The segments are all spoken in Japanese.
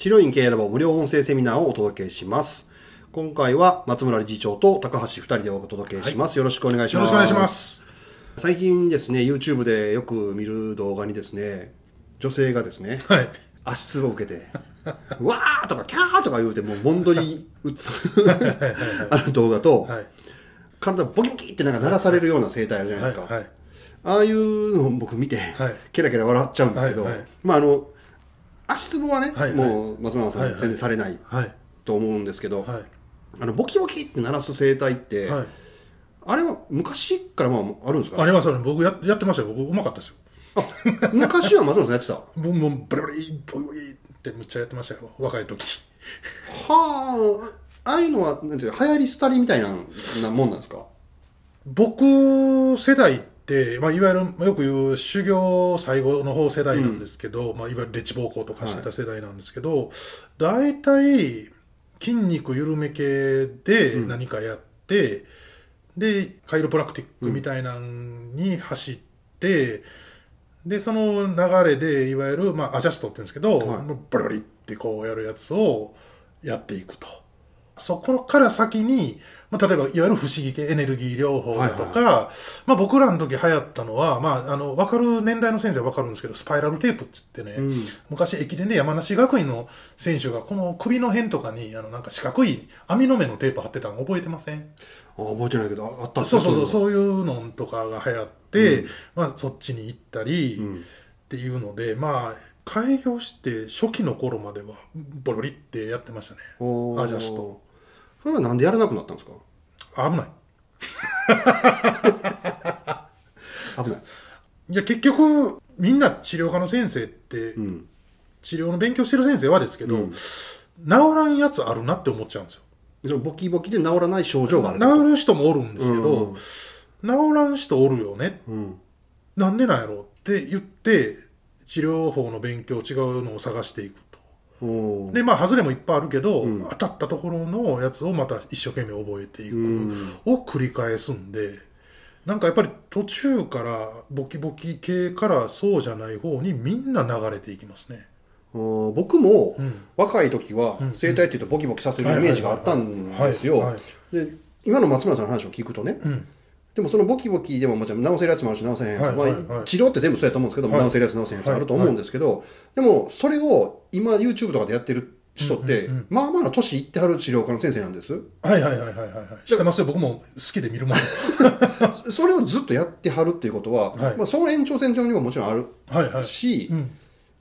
治療院経営ラボ無料音声セミナーをお届けします。今回は松村理事長と高橋二人でお届けします。よろしくお願いします。よろしくお願いします。最近ですね、YouTube でよく見る動画にですね、女性がですね、はい。足つぼを受けて、わーとかキャーとか言うて、もうボンドリ打つ ある動画と、はい。体ボキボキってなんか鳴らされるような声帯あるじゃないですか。はい。ああいうのを僕見て、はいケラケラ笑っちゃうんですけど、はいはいまああの、足つぼはね、はいはいもう松村さん全然されないはい。と思うんですけど、はい。あのボキボキって鳴らす声帯って、はい。あれは昔からまああるんですか？ありますよね。僕ややってましたよ。僕うまかったですよ。昔は松村さんやってた？は 僕もうブリブリボリボリってむっちゃやってましたよ。若い時。あああいうのはなんていうか流行り廃りみたいななもんなんですか？僕世代って、まあ、いわゆるよく言う修行最後の方世代なんですけど、まあ、いわゆるレッチ暴行とかしてた世代なんですけど、大体筋肉緩め系で何かやって、でカイロプラクティックみたいなのに走って、でその流れでいわゆる、まあ、アジャストって言うんですけど、はい。バリバリってこうやるやつをやっていくと。そこから先に、まあ、例えばいわゆる不思議系エネルギー療法だとか、まあ、僕らの時流行ったのは、まあ、あの分かる年代の先生は分かるんですけどスパイラルテープっつってね、うん。昔駅伝で山梨学院の選手がこの首の辺とかにあのなんか四角い網の目のテープ貼ってたの覚えてません？あ覚えてないけどあったんですそうそうそううそういうのとかが流行って、まあ、そっちに行ったり、ん。っていうのでまあ開業して初期の頃まではボリボリってやってましたね。アジャストそれはなんでやらなくなったんですか？危ない。危ない。いや結局みんな治療科の先生って、うん。治療の勉強してる先生はですけど、うん。治らんやつあるなって思っちゃうんですよ。そのボキボキで治らない症状がある治る人もおるんですけど、うん。治らん人おるよね。うん。なんでなんやろうって言って治療法の勉強違うのを探していくでまあ外れもいっぱいあるけど、うん。当たったところのやつをまた一生懸命覚えていく、うんを繰り返すんでなんかやっぱり途中からボキボキ系からそうじゃない方にみんな流れていきますね。僕もうん。若い時はうん。整体っていうとボキボキさせるイメージがあったんですよ。で今の松村さんの話を聞くとねうんでもそのボキボキでももちろん治せるやつもあるし治せへんやつ、はいはいはい。まあ、治療って全部そうやと思うんですけど、はい。治せるやつ治せへんやつあると思うんですけど、でもそれを今 YouTube とかでやってる人って、うんうんうん。まあまあな年いってはる治療科の先生なんです。はいはいはいはいはいはい。知ってますよ。僕も好きで見るもん。それをずっとやってはるっていうことは、はい。まあ、その延長線上にももちろんあるはいはい、し、うん。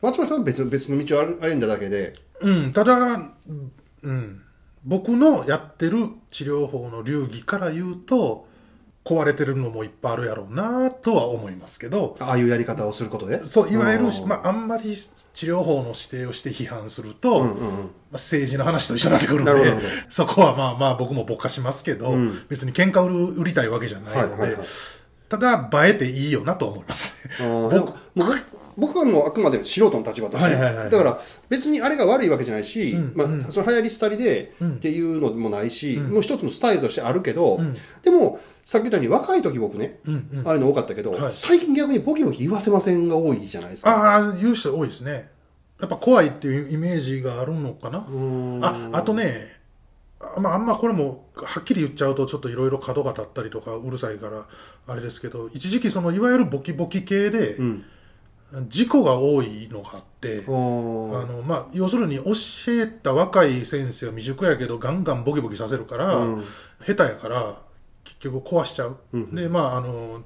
松村さんは別別の道を歩んだだけで。うん、ただ、うん、僕のやってる治療法の流儀から言うと壊れてるのもいっぱいあるやろうなとは思いますけど。ああいうやり方をすることで？そういわゆるまあ、あんまり治療法の指定をして批判すると、まうんうんうん。あ、政治の話と一緒になってくるんでそこはまあまあ僕もぼかしますけど、うん。別に喧嘩売る売りたいわけじゃないので、はいはいはいただ映えていいよなと思います僕僕はもうあくまで素人の立場として、はいはいはいだから別にあれが悪いわけじゃないし、まあうん。うんその流行り廃りでうん。っていうのもないし、うん。もう一つのスタイルとしてあるけど、うん。でもさっき言ったように若い時僕ね、うんうん。ああいうの多かったけど、はい。最近逆にボキボキ言わせませんが多いじゃないですか。ああ言う人多いですね。やっぱ怖いっていうイメージがあるのかな？ああとねあ,、まあ、あんまこれもはっきり言っちゃうとちょっといろいろ角が立ったりとかうるさいからあれですけど一時期そのいわゆるボキボキ系でうん事故が多いのがあって、あのまあ、要するに教えた若い先生は未熟やけどガンガンボキボキさせるから、うん。下手やから結局壊しちゃう、うん。でまああの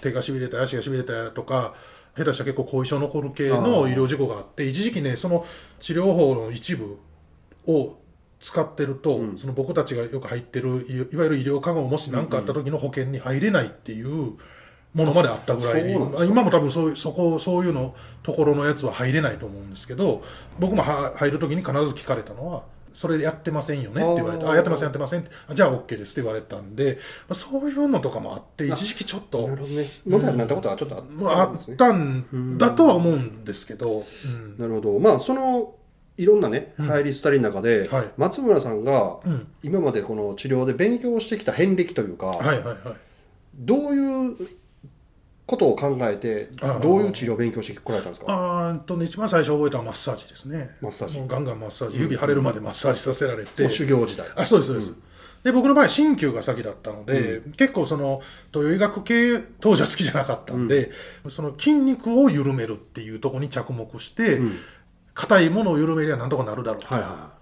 手がしびれた足がしびれたとか下手したら結構後遺症残る系の医療事故があって一時期ねその治療法の一部を使ってると、うん。その僕たちがよく入ってるいいわゆる医療看護もし何かあった時の保険に入れないっていうものまであったぐらい今も多分そういうそこそういうのところのやつは入れないと思うんですけど僕もは入る時に必ず聞かれたのはそれやってませんよねって言われてあやってませんやってませんって。あじゃあ OK ですって言われたんで、まあ、そういうのとかもあって一時期ちょっとなるほどね。問題になったことはちょっとあっまああったんだとは思うんですけど、うん。なるほど。まあそのいろんなねうん。入り廃りの中で、はい。松村さんがうん。今までこの治療で勉強してきた遍歴というか、はいはいはい。どういうことを考えてどういう治療を勉強してこられたんですか？あとね一番最初覚えたのはマッサージですね。マッサージ。ガンガンマッサージ指腫れるまでマッサージさせられて、修行時代。あそうですそうです、で僕の場合鍼灸が先だったので、結構その東洋医学系当時は好きじゃなかったんで、その筋肉を緩めるっていうところに着目して硬、いものを緩めりゃなんとかなるだろう、はいは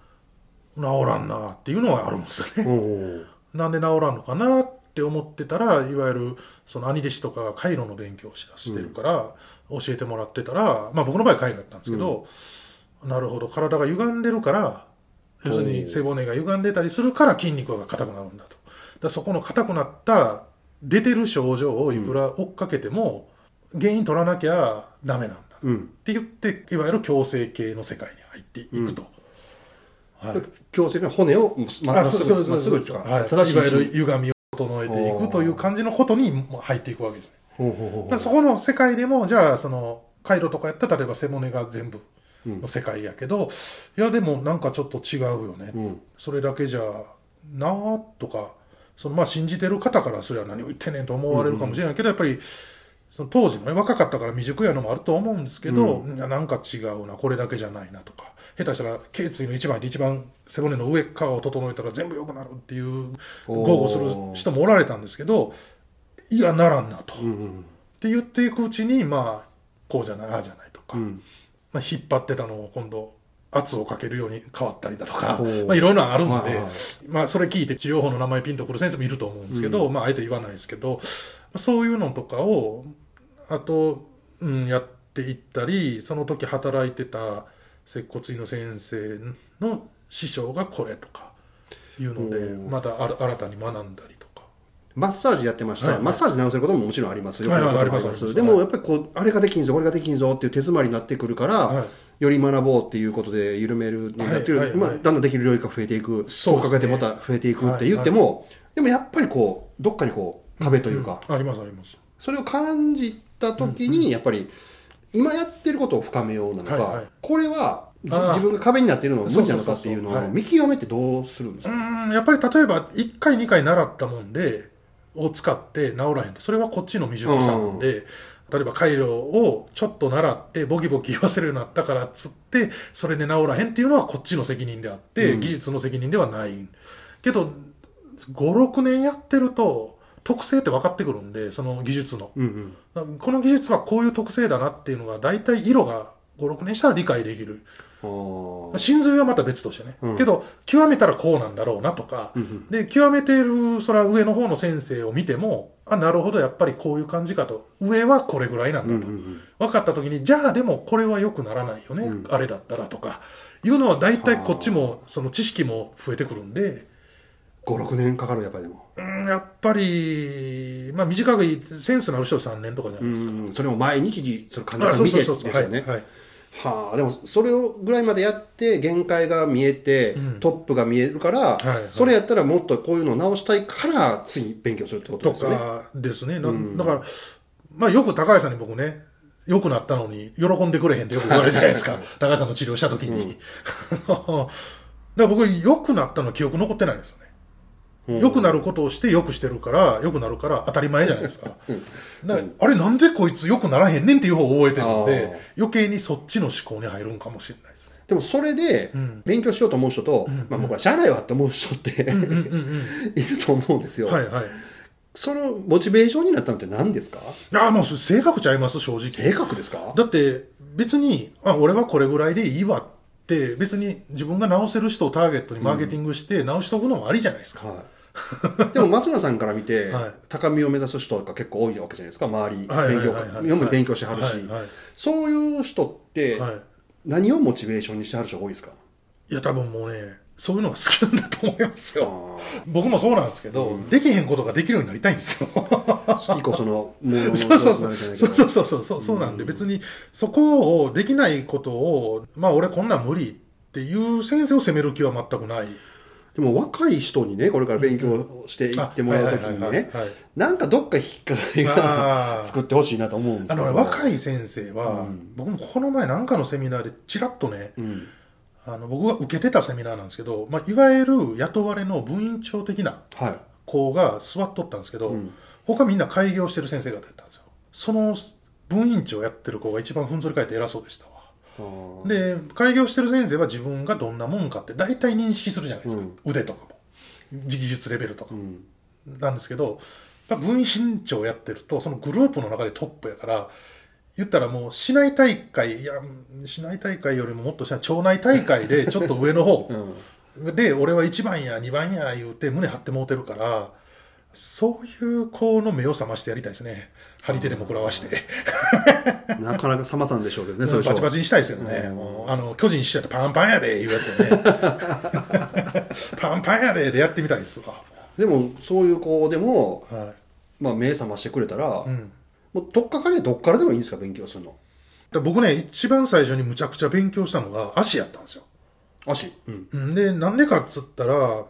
治らんなっていうのはあるんですよね、なんで治らんのかなって思ってたらいわゆるその兄弟子とかが回路の勉強をしだしてるから、教えてもらってたら、まあ、僕の場合回路だったんですけど、なるほど体が歪んでるから要するに背骨が歪んでたりするから筋肉が硬くなるんだと。だそこの硬くなった出てる症状をいくら追っかけても、原因取らなきゃダメなんだ。うん。って言っていわゆる矯正系の世界に入っていくと。はい。強制的な骨をまあっすぐはい、正しいいわゆる歪みを整えていくという感じのことにも入っていくわけですね。ほうほうほうほう。だからそこの世界でも、じゃあ、その、回路とかやったら、例えば背骨が全部の世界やけど、いや、でもなんかちょっと違うよね。うん。それだけじゃなあとか、そのまあ信じてる方からすれば何を言ってんねんと思われるかもしれないけど、やっぱり、その当時のね、若かったから未熟やのもあると思うんですけど、いやなんか違うな、これだけじゃないなとか、下手したら、頸椎の一番で一番背骨の上側を整えたら全部良くなるっていう、豪語する人もおられたんですけど、いや、ならんなと。うんうんって言っていくうちに、まあ、こうじゃない、ああじゃないとか、うん。まあ、引っ張ってたのを今度、圧をかけるように変わったりだとか、まあ、いろいろあるんで、はいはい。まあ、それ聞いて治療法の名前ピンとくる先生もいると思うんですけど、まあ、あえて言わないですけど、そういうのとかを、あと、うん、やっていったり、その時働いてた接骨院の先生の師匠がこれとかいうので、おまた新たに学んだりとか。マッサージやってました、はいはい。マッサージ直せることももちろんありますよ、はいはいありますあります。でもやっぱりこうあれができんぞこれができんぞっていう手詰まりになってくるから、はい。より学ぼうっていうことで緩めるのになってる、はいはいまあ、はいだんだんできる領域が増えていくそうね。かけてまた増えていくって言っても、でもやっぱりこうどっかにこう壁というか、うんありますあります。それを感じた時にやっぱり今やってることを深めようなのか、はいはい。これは自分が壁になっているのは無理なのかっていうのを見極めてどうするんですうか、やっぱり例えば1回2回習ったもんでを使って治らへんと。それはこっちの未熟さなんで、例えば回路をちょっと習ってボキボキ言わせるようになったからっつってそれで治らへんっていうのはこっちの責任であって、うん。技術の責任ではない。けど56年やってると特性って分かってくるんでその技術の。うんうん。この技術はこういう特性だなっていうのが大体色が56年したら理解できる。真髄はまた別としてね、うん。けど極めたらこうなんだろうなとか、うんうん。で極めているそれは上の方の先生を見てもあなるほどやっぱりこういう感じかと。上はこれぐらいなんだと、うんうんうん。分かった時にじゃあでもこれは良くならないよね、うん。あれだったらとか。いうのは大体こっちもその知識も増えてくるんで56年かかるやっぱりでもうんやっぱり、まあ、短くいいセンスのある人は3年とかじゃなういですか。んそれを毎日その患者あさん見てですよはいねはいはあでもそれをぐらいまでやって限界が見えて、うんトップが見えるから、はいはいそれやったらもっとこういうのを直したいから次勉強するってこととですよねかですね。なうんだから、まあよく高橋さんに僕ね、良くなったのに喜んでくれへんってよく言われるじゃないですか。高橋さんの治療した時に。だから僕良くなったの記憶残ってないんですよね。良くなることをして良くしてるから、良くなるから当たり前じゃないですか。だからあれなんでこいつ良くならへんねんっていう方を覚えてるんで、余計にそっちの思考に入るんかもしれないですね。でもそれでん勉強しようと思う人と、まあ僕は社内はって思う人って、うんうんうん いると思うんですよ、うん。はいはい。そのモチベーションになったのって何ですか？ああ、もう性格ちゃいます、正直。性格ですか？だって別にあ俺はこれぐらいでいいわって別に自分が直せる人をターゲットにマーケティングして直しとくのもありじゃないですか、はい、でも松村さんから見て、はい。高みを目指す人が結構多いわけじゃないですか。周り、勉強読む勉強してはるし、はいはい。そういう人ってはい。何をモチベーションにしてはる人が多いですか、いや多分もうねそういうのが好きなんだと思いますよ。あ僕もそうなんですけど、できへんことができるようになりたいんですよ。ー好きこその もののそうそうそう。そうそうそうそうそう。そうなんで別にそこをできないことをまあ俺こんなん無理っていう先生を責める気は全くない。でも若い人にねこれから勉強していってもらうときにねなんかどっか引っかかりが作ってほしいなと思うんですあけど。のね若い先生は、うん。僕もこの前なんかのセミナーでちらっとね、うんあの僕が受けてたセミナーなんですけど、まあ、いわゆる雇われの分院長的なはい子が座っとったんですけど、うん他みんな開業してる先生方やったんですよその分院長やってる子が一番ふんぞり返って偉そうでしたわ。で、開業してる先生は自分がどんなもんかって大体認識するじゃないですか。うん腕とかも。技術レベルとかも。うんなんですけど、分院長やってると、そのグループの中でトップやから、言ったらもう市内大会、いや、市内大会よりももっとした町内大会で ちょっと上の方うんで、俺は1番や2番や言うて胸張ってもうてるから、そういう子の目を覚ましてやりたいですね。張り手でも食らわして。なかなかさまさんでしょうけどね、そうバチバチにしたいですよね。うんあの、巨人師匠やったらパンパンやで、いうやつよね。パンパンやで、でやってみたいですわ。でも、そういう子でも、はい。まあ、目覚ましてくれたら、うん。もう、どっかかりはどっからでもいいんですか、勉強するの？で僕ね、一番最初にむちゃくちゃ勉強したのが足やったんですよ。足？うん。うんで、なんでかっつったら、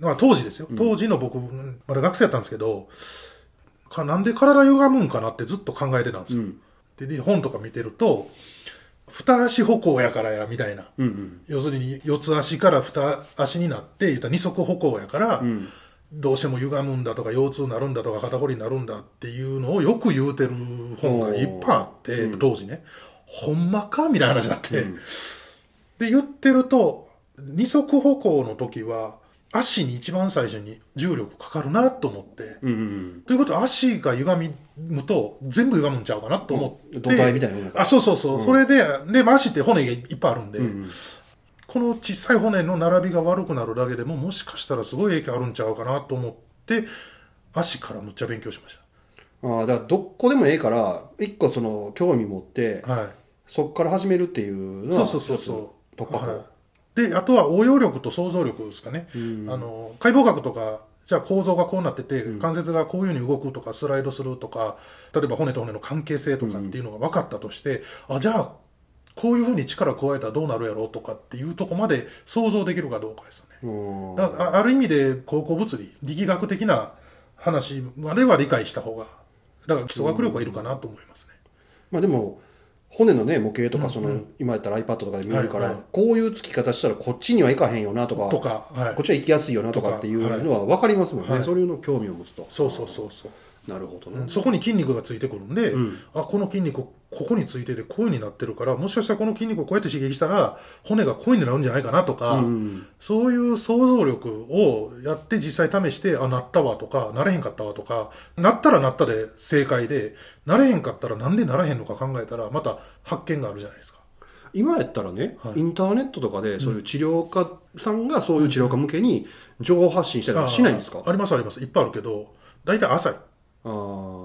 まあ当時ですよ。当時の僕、まだ学生やったんですけど、かなんで体歪むんかなってずっと考えてたんですよ。うんでで、本とか見てると、二足歩行やからや、みたいな。うんうん。要するに、四つ足から二足になって、言ったら二足歩行やから、んどうしても歪むんだとか、腰痛になるんだとか、肩こりになるんだっていうのをよく言うてる本がいっぱいあって、うん当時ね。ほんまかみたいな話になって。で、言ってると、二足歩行の時は、足に一番最初に重力かかるなと思って。うんうんということは足が歪むと全部歪むんちゃうかなと思って。うん土台みたいなあ、そうそうそう。それで、で、まあ足って骨がいっぱいあるんで、うん。うんこの小さい骨の並びが悪くなるだけでももしかしたらすごい影響あるんちゃうかなと思って、足からむっちゃ勉強しましああ、だから、どこでもええから、一個その、興味持って、た。はい。そこから始めるっていうのは、そうそうそうそう。突破口。はいで、あとは応用力と想像力ですかね。うんあの、解剖学とか、じゃあ構造がこうなってて、関節がこういうふうに動くとか、スライドするとか、例えば骨と骨の関係性とかっていうのが分かったとして、あ、じゃあ、こういうふうに力加えたらどうなるやろうとかっていうとこまで想像できるかどうかですよね。あある意味で高校物理力学的な話までは理解した方がだから基礎学力はいるかなと思いますね、まあでも、骨のね、模型とか、その、今やったら iPad とかで見えるから、はいはい。こういう付き方したらこっちには行かへんよなとか、とか、はい。こっちは行きやすいよなとかっていうのは分かりますもんね。はい。そういうの興味を持つと。そうそうそうそう。なるほどね。そこに筋肉がついてくるんで、うん。あこの筋肉ここについててこういう風になってるからもしかしたらこの筋肉をこうやって刺激したら骨がこういう風になるんじゃないかなとか、うん。そういう想像力をやって実際試してあなったわとかなれへんかったわとかなったらなったで正解でなれへんかったらなんでならへんのか考えたらまた発見があるじゃないですか。今やったらね、はい。インターネットとかでそういう治療家さんがそういう治療家向けに情報発信したりしないんですか？あありますあります。いっぱいあるけど大体浅い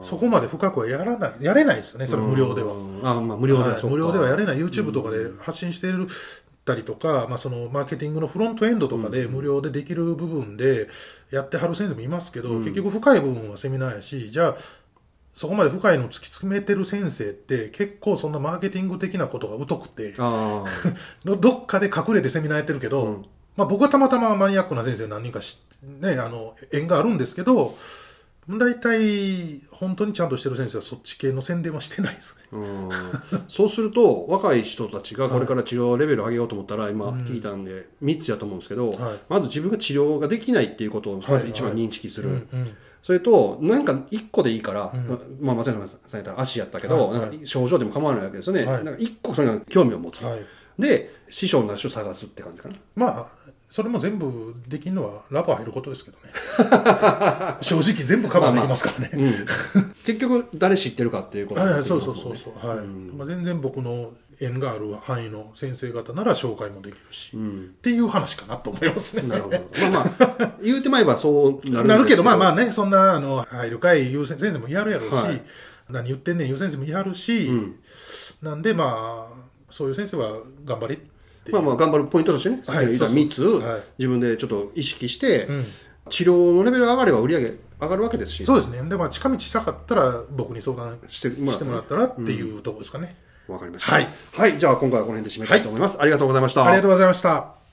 そこまで深くはやらないやれないですよねそれ無料では。うん。あまあ無料でははい無料ではやれない。YouTube とかで発信してるたりとか、まあ、そのマーケティングのフロントエンドとかで無料でできる部分でやってはる先生もいますけど、結局深い部分はセミナーやしじゃあそこまで深いの突き詰めてる先生って結構そんなマーケティング的なことが疎くてあど どっかで隠れてセミナーやってるけど、うん。まあ、僕はたまたまマニアックな先生何人かし、ね、あの縁があるんですけど大体本当にちゃんとしてる先生はそっち系の宣伝はしてないですね。ーうん。そうすると若い人たちがこれから治療レベル上げようと思ったら今聞いたんで3つやと思うんですけど、はい。まず自分が治療ができないっていうことをまず一番はい認識する、うんうん。それとなんか1個でいいから、うん。まあ松山さんやったら足やったけど、はい。はいなんか症状でも構わないわけですよね、はい。なんか1個とにかく興味を持つ、はいで師匠なしを探すって感じかな。まあ、それも全部できるのはラボ入ることですけどね。正直全部カバーできますからね。うん、結局誰知ってるかっていうことはいそうそうそうそう、はい。まあ、全然僕の縁がある範囲の先生方なら紹介もできるし、っうん。ていう話かなと思いますね。なるほど。まあまあ 言うてまえばそうなるなるけど、まあまああね、そんな、あの、入るかい言う先生もやるやろうし、はい。何言ってんねん言う先生もやるし、うん。なんでまあ、そういう先生は頑張り？まあまあ頑張るポイントとしてね、さっき言ったそうそう。3つ、はい。自分でちょっと意識して、うん。治療のレベル上がれば売り上げ上がるわけですし。そうですね。で、まあ、近道したかったら、僕に相談してもらったしてもらったらっていうところですかね。わかりました。はい、はい、じゃあ今回はこの辺で締めたいと思います、ありがとうございました。ありがとうございました。